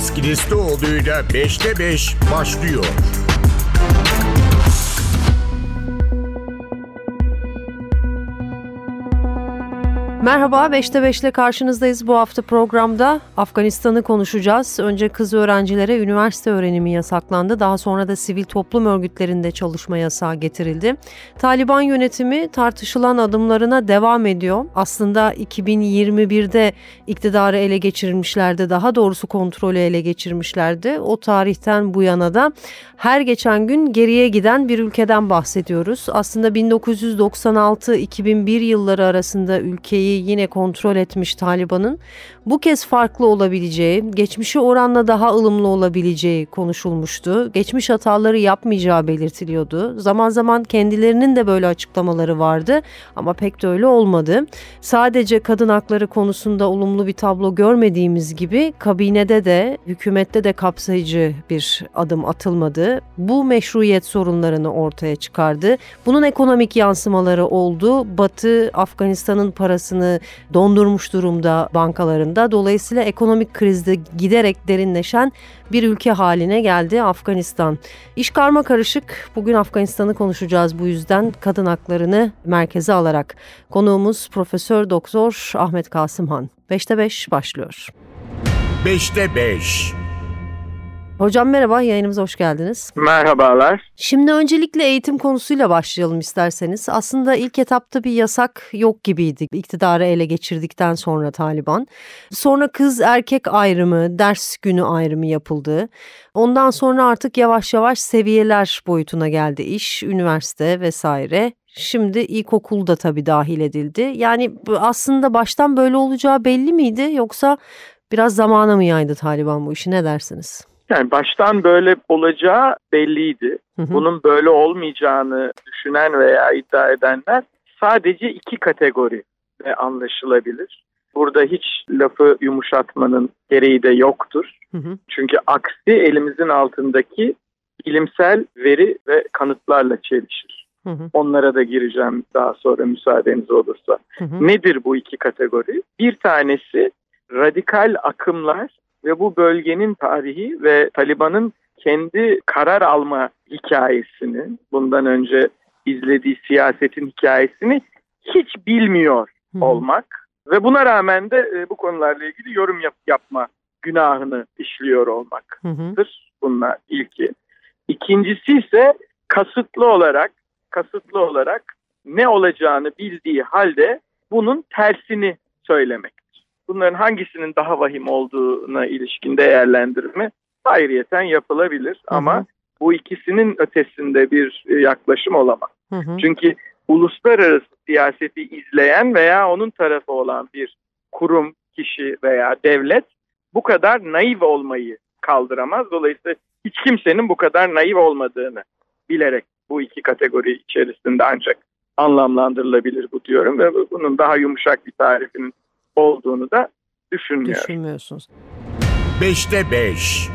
Deniz Kilislioğlu'yla 5'te 5 başlıyor. Merhaba, 5'te 5 ile karşınızdayız. Bu hafta programda Afganistan'ı konuşacağız. Önce kız öğrencilere üniversite öğrenimi yasaklandı. Daha sonra da sivil toplum örgütlerinde çalışma yasağı getirildi. Taliban yönetimi tartışılan adımlarına devam ediyor. Aslında 2021'de iktidarı ele geçirmişlerdi. Daha doğrusu kontrolü ele geçirmişlerdi. O tarihten bu yana da her geçen gün geriye giden bir ülkeden bahsediyoruz. Aslında 1996-2001 yılları arasında ülkeyi yine kontrol etmiş Taliban'ın bu kez farklı olabileceği, geçmişi oranla daha ılımlı olabileceği konuşulmuştu. Geçmiş hataları yapmayacağı belirtiliyordu. Zaman zaman kendilerinin de böyle açıklamaları vardı ama pek de öyle olmadı. Sadece kadın hakları konusunda olumlu bir tablo görmediğimiz gibi kabinede de hükümette de kapsayıcı bir adım atılmadı. Bu meşruiyet sorunlarını ortaya çıkardı. Bunun ekonomik yansımaları oldu. Batı Afganistan'ın parasını dondurmuş durumda bankalarında yıllarında dolayısıyla ekonomik krizde giderek derinleşen bir ülke haline geldi Afganistan. İş karma karışık. Bugün Afganistan'ı konuşacağız bu yüzden kadın haklarını merkeze alarak. Konuğumuz Profesör Doktor Ahmet Kasımhan. 5'te 5 başlıyor. 5'te 5 Hocam merhaba, yayınımıza hoş geldiniz. Merhabalar. Şimdi öncelikle eğitim konusuyla başlayalım isterseniz. Aslında ilk etapta bir yasak yok gibiydi iktidarı ele geçirdikten sonra Taliban. Sonra kız erkek ayrımı, ders günü ayrımı yapıldı. Ondan sonra artık yavaş yavaş seviyeler boyutuna geldi iş, üniversite vesaire. Şimdi ilkokul da tabii dahil edildi. Yani aslında baştan böyle olacağı belli miydi yoksa biraz zamana mı yaydı Taliban bu işi ne dersiniz? Yani baştan böyle olacağı belliydi. Hı hı. Bunun böyle olmayacağını düşünen veya iddia edenler sadece iki kategori ve anlaşılabilir. Burada hiç lafı yumuşatmanın gereği de yoktur. Hı hı. Çünkü aksi elimizin altındaki bilimsel veri ve kanıtlarla çelişir. Hı hı. Onlara da gireceğim daha sonra müsaadeniz olursa. Hı hı. Nedir bu iki kategori? Bir tanesi radikal akımlar ve bu bölgenin tarihi ve Taliban'ın kendi karar alma hikayesini, bundan önce izlediği siyasetin hikayesini hiç bilmiyor olmak ve buna rağmen de e, bu konularla ilgili yorum yap yapma günahını işliyor olmaktır. Bunlar ilki. İkincisi ise kasıtlı olarak kasıtlı olarak ne olacağını bildiği halde bunun tersini söylemek bunların hangisinin daha vahim olduğuna ilişkin değerlendirme ayrıyeten yapılabilir. Hı hı. Ama bu ikisinin ötesinde bir e, yaklaşım olamaz. Hı hı. Çünkü uluslararası siyaseti izleyen veya onun tarafı olan bir kurum, kişi veya devlet bu kadar naif olmayı kaldıramaz. Dolayısıyla hiç kimsenin bu kadar naif olmadığını bilerek bu iki kategori içerisinde ancak anlamlandırılabilir bu diyorum ve bunun daha yumuşak bir tarifinin olduğunu da düşünmüyorum. Düşünmüyorsunuz. 5'te 5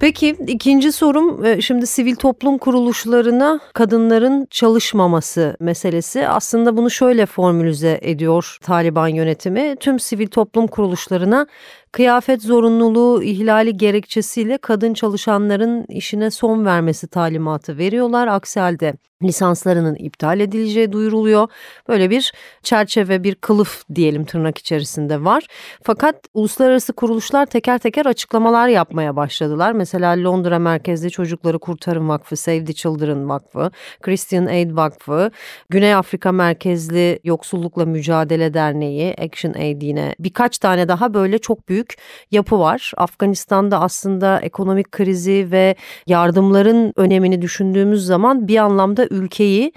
Peki ikinci sorum e, şimdi sivil toplum kuruluşlarına kadınların çalışmaması meselesi. Aslında bunu şöyle formülize ediyor Taliban yönetimi. Tüm sivil toplum kuruluşlarına kıyafet zorunluluğu ihlali gerekçesiyle kadın çalışanların işine son vermesi talimatı veriyorlar. Aksi halde lisanslarının iptal edileceği duyuruluyor. Böyle bir çerçeve, bir kılıf diyelim tırnak içerisinde var. Fakat uluslararası kuruluşlar teker teker açıklamalar yapmaya başladılar. Mesela Londra merkezli Çocukları Kurtarın Vakfı, Save the Children Vakfı, Christian Aid Vakfı, Güney Afrika merkezli Yoksullukla Mücadele Derneği, Action Aid yine birkaç tane daha böyle çok büyük yapı var. Afganistan'da aslında ekonomik krizi ve yardımların önemini düşündüğümüz zaman bir anlamda ülkeyi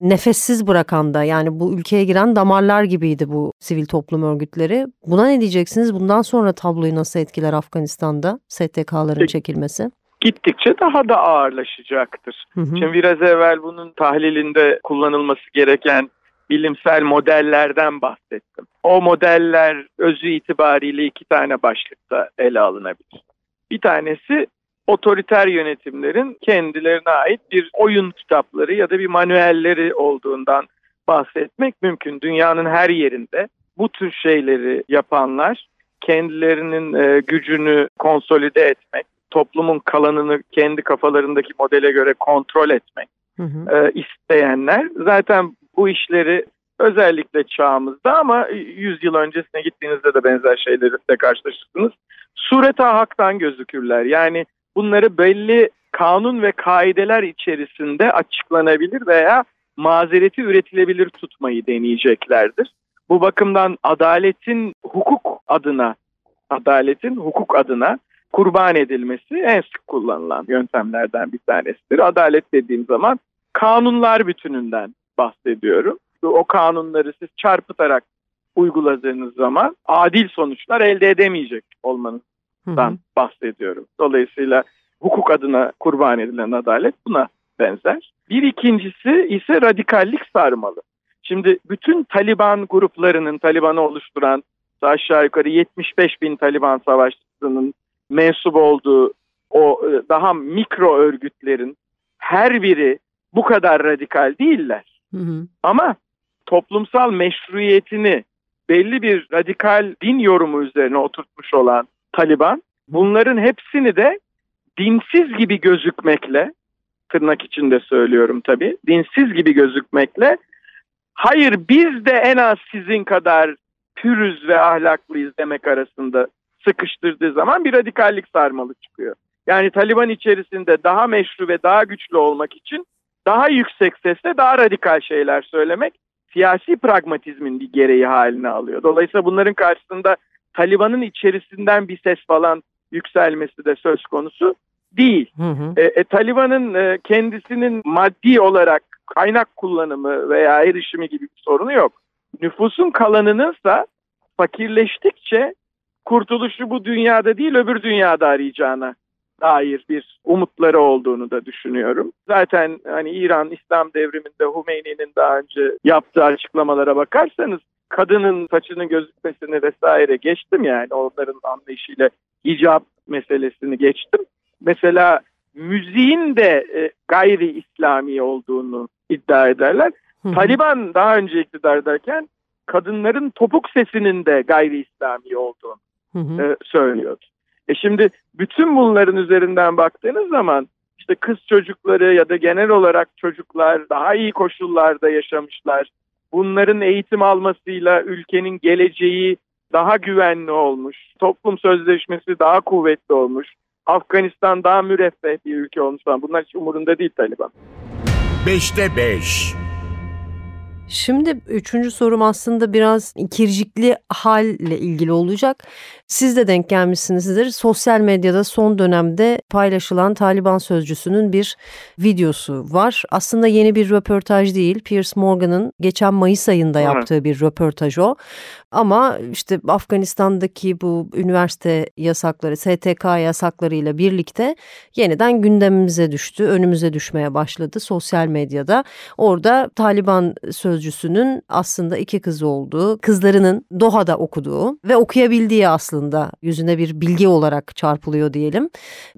nefessiz bırakan da yani bu ülkeye giren damarlar gibiydi bu sivil toplum örgütleri. Buna ne diyeceksiniz? Bundan sonra tabloyu nasıl etkiler Afganistan'da STK'ların çekilmesi? gittikçe daha da ağırlaşacaktır. Hı hı. Şimdi biraz evvel bunun tahlilinde kullanılması gereken bilimsel modellerden bahsettim. O modeller özü itibariyle iki tane başlıkta ele alınabilir. Bir tanesi otoriter yönetimlerin kendilerine ait bir oyun kitapları ya da bir manuelleri olduğundan bahsetmek mümkün. Dünyanın her yerinde bu tür şeyleri yapanlar kendilerinin e, gücünü konsolide etmek, toplumun kalanını kendi kafalarındaki modele göre kontrol etmek hı hı. E, isteyenler zaten bu işleri özellikle çağımızda ama 100 yıl öncesine gittiğinizde de benzer şeylerle karşılaşırsınız. Sureta haktan gözükürler. Yani bunları belli kanun ve kaideler içerisinde açıklanabilir veya mazereti üretilebilir tutmayı deneyeceklerdir. Bu bakımdan adaletin hukuk adına, adaletin hukuk adına kurban edilmesi en sık kullanılan yöntemlerden bir tanesidir. Adalet dediğim zaman kanunlar bütününden bahsediyorum. O kanunları siz çarpıtarak uyguladığınız zaman adil sonuçlar elde edemeyecek olmanızdan hı hı. bahsediyorum. Dolayısıyla hukuk adına kurban edilen adalet buna benzer. Bir ikincisi ise radikallik sarmalı. Şimdi bütün Taliban gruplarının, Taliban'ı oluşturan aşağı yukarı 75 bin Taliban savaşçısının mensup olduğu o e, daha mikro örgütlerin her biri bu kadar radikal değiller. Hı. Ama toplumsal meşruiyetini belli bir radikal din yorumu üzerine oturtmuş olan Taliban bunların hepsini de dinsiz gibi gözükmekle tırnak içinde söylüyorum tabii dinsiz gibi gözükmekle hayır biz de en az sizin kadar pürüz ve ahlaklıyız demek arasında sıkıştırdığı zaman bir radikallik sarmalı çıkıyor. Yani Taliban içerisinde daha meşru ve daha güçlü olmak için daha yüksek sesle daha radikal şeyler söylemek siyasi pragmatizmin bir gereği haline alıyor. Dolayısıyla bunların karşısında Taliban'ın içerisinden bir ses falan yükselmesi de söz konusu değil. Hı hı. E, e, Taliban'ın e, kendisinin maddi olarak kaynak kullanımı veya erişimi gibi bir sorunu yok. Nüfusun kalanınınsa fakirleştikçe kurtuluşu bu dünyada değil öbür dünyada arayacağına dair bir umutları olduğunu da düşünüyorum. Zaten hani İran İslam devriminde Hümeyni'nin daha önce yaptığı açıklamalara bakarsanız kadının saçının gözükmesini vesaire geçtim yani onların anlayışıyla hicap meselesini geçtim. Mesela müziğin de e, gayri İslami olduğunu iddia ederler. Hı hı. Taliban daha önce iktidardayken kadınların topuk sesinin de gayri İslami olduğunu hı hı. E, söylüyordu. E şimdi bütün bunların üzerinden baktığınız zaman işte kız çocukları ya da genel olarak çocuklar daha iyi koşullarda yaşamışlar. Bunların eğitim almasıyla ülkenin geleceği daha güvenli olmuş. Toplum sözleşmesi daha kuvvetli olmuş. Afganistan daha müreffeh bir ülke olmuş falan. Bunlar hiç umurunda değil Taliban. Beşte beş. Şimdi üçüncü sorum aslında biraz ikircikli halle ilgili olacak. Siz de denk gelmişsinizdir. Sosyal medyada son dönemde paylaşılan Taliban sözcüsünün bir videosu var. Aslında yeni bir röportaj değil. Piers Morgan'ın geçen Mayıs ayında yaptığı bir röportaj o. Ama işte Afganistan'daki bu üniversite yasakları, STK yasaklarıyla birlikte yeniden gündemimize düştü. Önümüze düşmeye başladı sosyal medyada. Orada Taliban sözcüsünün aslında iki kızı olduğu, kızlarının Doha'da okuduğu ve okuyabildiği aslında yüzüne bir bilgi olarak çarpılıyor diyelim.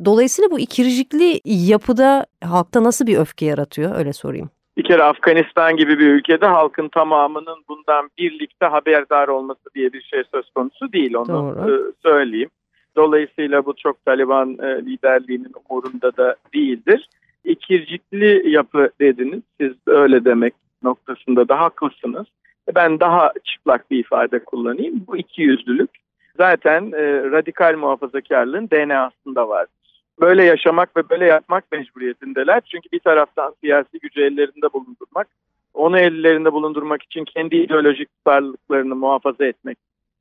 Dolayısıyla bu ikircikli yapıda halkta nasıl bir öfke yaratıyor öyle sorayım. Bir kere Afganistan gibi bir ülkede halkın tamamının bundan birlikte haberdar olması diye bir şey söz konusu değil onu Doğru. E, söyleyeyim. Dolayısıyla bu çok Taliban e, liderliğinin umurunda da değildir. İkircikli yapı dediniz. Siz öyle demek noktasında da haklısınız. Ben daha çıplak bir ifade kullanayım. Bu iki yüzlülük zaten e, radikal muhafazakarlığın DNA'sında var böyle yaşamak ve böyle yapmak mecburiyetindeler. Çünkü bir taraftan siyasi gücü ellerinde bulundurmak, onu ellerinde bulundurmak için kendi ideolojik tutarlılıklarını muhafaza etmek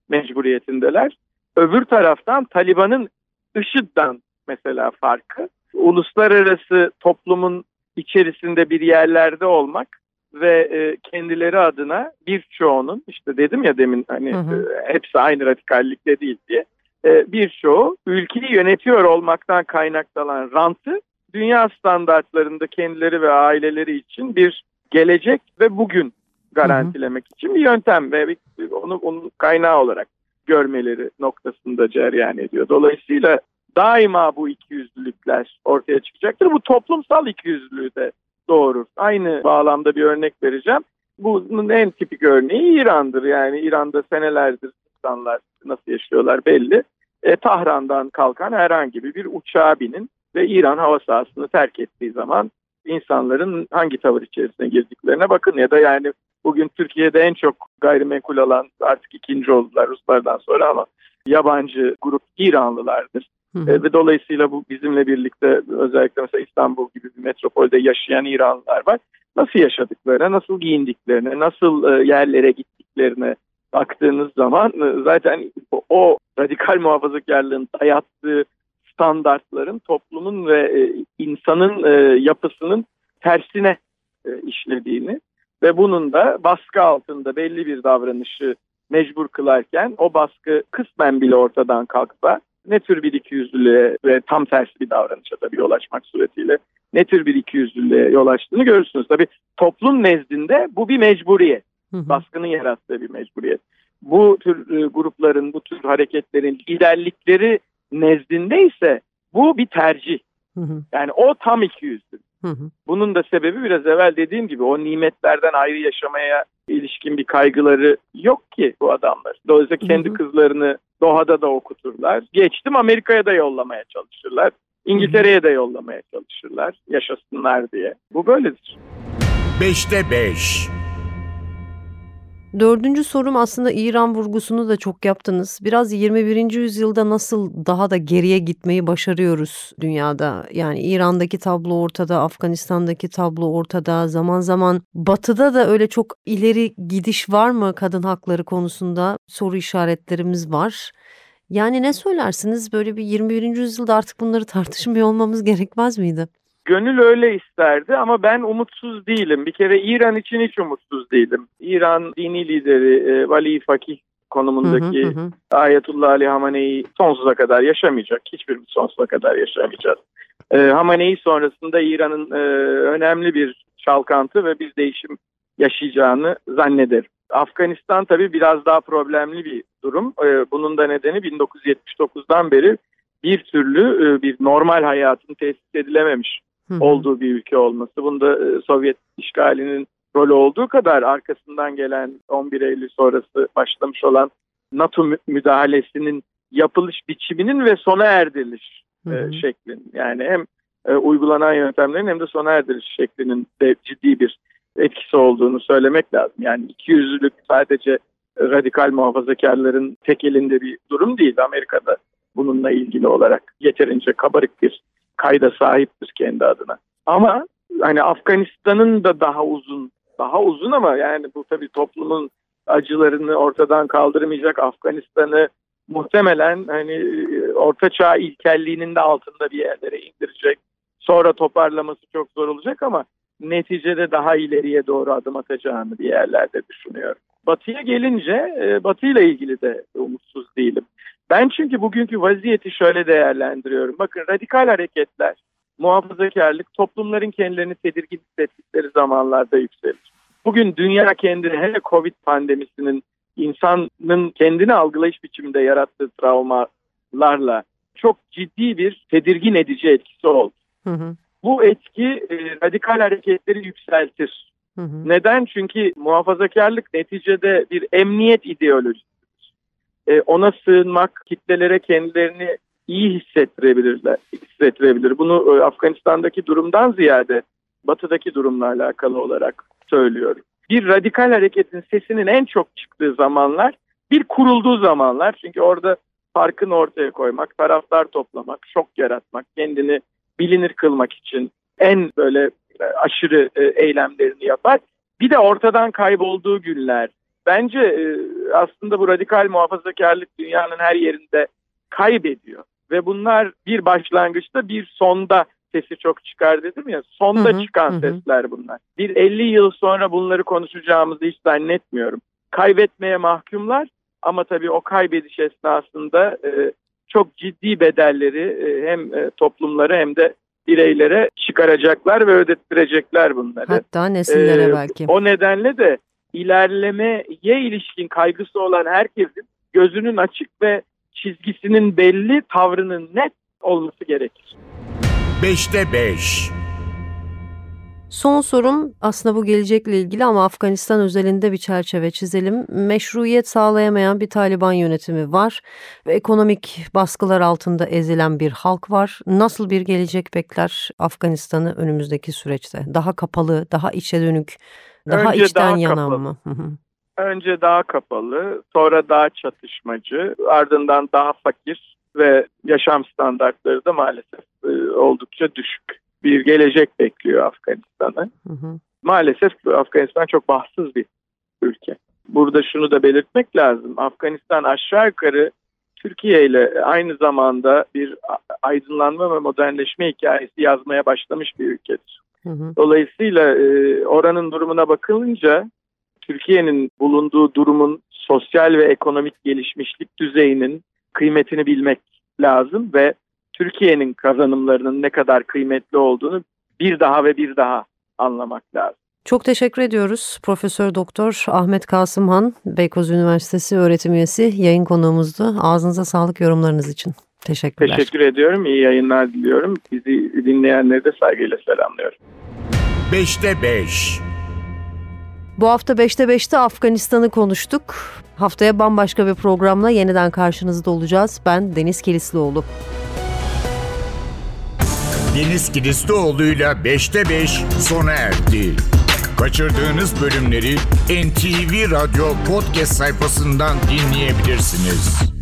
mecburiyetindeler. Öbür taraftan Taliban'ın IŞİD'den mesela farkı, uluslararası toplumun içerisinde bir yerlerde olmak ve e, kendileri adına birçoğunun işte dedim ya demin hani hı hı. E, hepsi aynı radikallikte değil diye e, birçoğu ülkeyi yönetiyor olmaktan kaynaklanan rantı dünya standartlarında kendileri ve aileleri için bir gelecek ve bugün garantilemek hı hı. için bir yöntem ve onu onun kaynağı olarak görmeleri noktasında cereyan ediyor. Dolayısıyla daima bu ikiyüzlülükler ortaya çıkacaktır. Bu toplumsal ikiyüzlülüğü de doğurur. Aynı bağlamda bir örnek vereceğim. Bunun en tipik örneği İran'dır. Yani İran'da senelerdir insanlar nasıl yaşıyorlar belli. E, Tahran'dan kalkan herhangi bir uçağa binin ve İran hava sahasını terk ettiği zaman insanların hangi tavır içerisine girdiklerine bakın ya da yani bugün Türkiye'de en çok gayrimenkul alan artık ikinci oldular Ruslardan sonra ama yabancı grup İranlılardır. Hı hı. E, ve dolayısıyla bu bizimle birlikte özellikle mesela İstanbul gibi bir metropolde yaşayan İranlılar var. Nasıl yaşadıklarına, nasıl giyindiklerine, nasıl e, yerlere gittiklerine baktığınız zaman e, zaten o radikal muhafazakarlığın dayattığı standartların toplumun ve e, insanın e, yapısının tersine işlediğini ve bunun da baskı altında belli bir davranışı mecbur kılarken o baskı kısmen bile ortadan kalksa ne tür bir ikiyüzlülüğe ve tam tersi bir davranışa tabii yol açmak suretiyle ne tür bir ikiyüzlülüğe yol açtığını görürsünüz. Tabii toplum nezdinde bu bir mecburiyet. Baskının yarattığı bir mecburiyet. Bu tür e, grupların, bu tür hareketlerin liderlikleri nezdinde ise bu bir tercih. Yani o tam ikiyüzlü. Bunun da sebebi biraz evvel dediğim gibi o nimetlerden ayrı yaşamaya ilişkin bir kaygıları yok ki bu adamlar. Dolayısıyla kendi kızlarını Doha'da da okuturlar. Geçtim Amerika'ya da yollamaya çalışırlar. İngiltere'ye de yollamaya çalışırlar. Yaşasınlar diye. Bu böyledir. Beşte beş. Dördüncü sorum aslında İran vurgusunu da çok yaptınız. Biraz 21. yüzyılda nasıl daha da geriye gitmeyi başarıyoruz dünyada? Yani İran'daki tablo ortada, Afganistan'daki tablo ortada. Zaman zaman batıda da öyle çok ileri gidiş var mı kadın hakları konusunda? Soru işaretlerimiz var. Yani ne söylersiniz böyle bir 21. yüzyılda artık bunları tartışmıyor olmamız gerekmez miydi? Gönül öyle isterdi ama ben umutsuz değilim. Bir kere İran için hiç umutsuz değilim. İran dini lideri e, Vali Fakih konumundaki hı hı hı. Ayetullah Ali Hamane'yi sonsuza kadar yaşamayacak. Hiçbirimiz sonsuza kadar yaşamayacağız. E, Hamane'yi sonrasında İran'ın e, önemli bir çalkantı ve bir değişim yaşayacağını zannederim. Afganistan tabii biraz daha problemli bir durum. E, bunun da nedeni 1979'dan beri bir türlü e, bir normal hayatın tesis edilememiş olduğu bir ülke olması. Bunda e, Sovyet işgalinin rolü olduğu kadar arkasından gelen 11 Eylül sonrası başlamış olan NATO müdahalesinin yapılış biçiminin ve sona erdiriliş e, şeklin yani hem e, uygulanan yöntemlerin hem de sona erdiriliş şeklinin de ciddi bir etkisi olduğunu söylemek lazım. Yani iki yüzlülük sadece radikal muhafazakarların tek elinde bir durum değil. Amerika'da bununla ilgili olarak yeterince kabarık bir kayda sahiptir kendi adına. Ama hani Afganistan'ın da daha uzun, daha uzun ama yani bu tabii toplumun acılarını ortadan kaldırmayacak Afganistan'ı muhtemelen hani e, orta çağ ilkelliğinin de altında bir yerlere indirecek. Sonra toparlaması çok zor olacak ama neticede daha ileriye doğru adım atacağını bir yerlerde düşünüyorum. Batı'ya gelince e, Batı ile ilgili de umutsuz değilim. Ben çünkü bugünkü vaziyeti şöyle değerlendiriyorum. Bakın radikal hareketler, muhafazakarlık toplumların kendilerini tedirgin hissettikleri zamanlarda yükselir. Bugün dünya kendini hele Covid pandemisinin insanın kendini algılayış biçiminde yarattığı travmalarla çok ciddi bir tedirgin edici etkisi oldu. Hı hı. Bu etki e, radikal hareketleri yükseltir. Hı hı. Neden? Çünkü muhafazakarlık neticede bir emniyet ideolojisi e, ona sığınmak kitlelere kendilerini iyi hissettirebilirler, hissettirebilir. Bunu e, Afganistan'daki durumdan ziyade batıdaki durumla alakalı olarak söylüyorum. Bir radikal hareketin sesinin en çok çıktığı zamanlar bir kurulduğu zamanlar. Çünkü orada farkını ortaya koymak, taraftar toplamak, şok yaratmak, kendini bilinir kılmak için en böyle e, aşırı e, eylemlerini yapar. Bir de ortadan kaybolduğu günler, bence e, aslında bu radikal muhafazakarlık dünyanın her yerinde kaybediyor. Ve bunlar bir başlangıçta bir sonda sesi çok çıkar dedim ya. Sonda hı hı, çıkan hı. sesler bunlar. Bir 50 yıl sonra bunları konuşacağımızı hiç zannetmiyorum. Kaybetmeye mahkumlar ama tabii o kaybediş esnasında e, çok ciddi bedelleri e, hem e, toplumlara hem de bireylere çıkaracaklar ve ödettirecekler bunları. Hatta nesillere ee, belki. O nedenle de ilerlemeye ilişkin kaygısı olan herkesin gözünün açık ve çizgisinin belli, tavrının net olması gerekir. Beşte beş. Son sorum aslında bu gelecekle ilgili ama Afganistan özelinde bir çerçeve çizelim. Meşruiyet sağlayamayan bir Taliban yönetimi var. Ekonomik baskılar altında ezilen bir halk var. Nasıl bir gelecek bekler Afganistan'ı önümüzdeki süreçte? Daha kapalı, daha içe dönük, daha Önce içten daha yanan kapalı. mı? Önce daha kapalı, sonra daha çatışmacı, ardından daha fakir ve yaşam standartları da maalesef e, oldukça düşük. Bir gelecek bekliyor Afganistan'ı. Maalesef Afganistan çok bahtsız bir ülke. Burada şunu da belirtmek lazım. Afganistan aşağı yukarı Türkiye ile aynı zamanda bir aydınlanma ve modernleşme hikayesi yazmaya başlamış bir ülkedir. Hı hı. Dolayısıyla e, oranın durumuna bakılınca Türkiye'nin bulunduğu durumun sosyal ve ekonomik gelişmişlik düzeyinin kıymetini bilmek lazım ve Türkiye'nin kazanımlarının ne kadar kıymetli olduğunu bir daha ve bir daha anlamak lazım. Çok teşekkür ediyoruz. Profesör Doktor Ahmet Kasımhan, Beykoz Üniversitesi öğretim üyesi yayın konuğumuzdu. Ağzınıza sağlık yorumlarınız için. Teşekkürler. Teşekkür ediyorum. İyi yayınlar diliyorum. Bizi dinleyenleri de saygıyla selamlıyorum. 5'te 5. Bu hafta 5'te 5'te Afganistan'ı konuştuk. Haftaya bambaşka bir programla yeniden karşınızda olacağız. Ben Deniz Kilislioğlu. Deniz Kilislioğlu'yla 5'te 5 sona erdi. Kaçırdığınız bölümleri NTV Radyo podcast sayfasından dinleyebilirsiniz.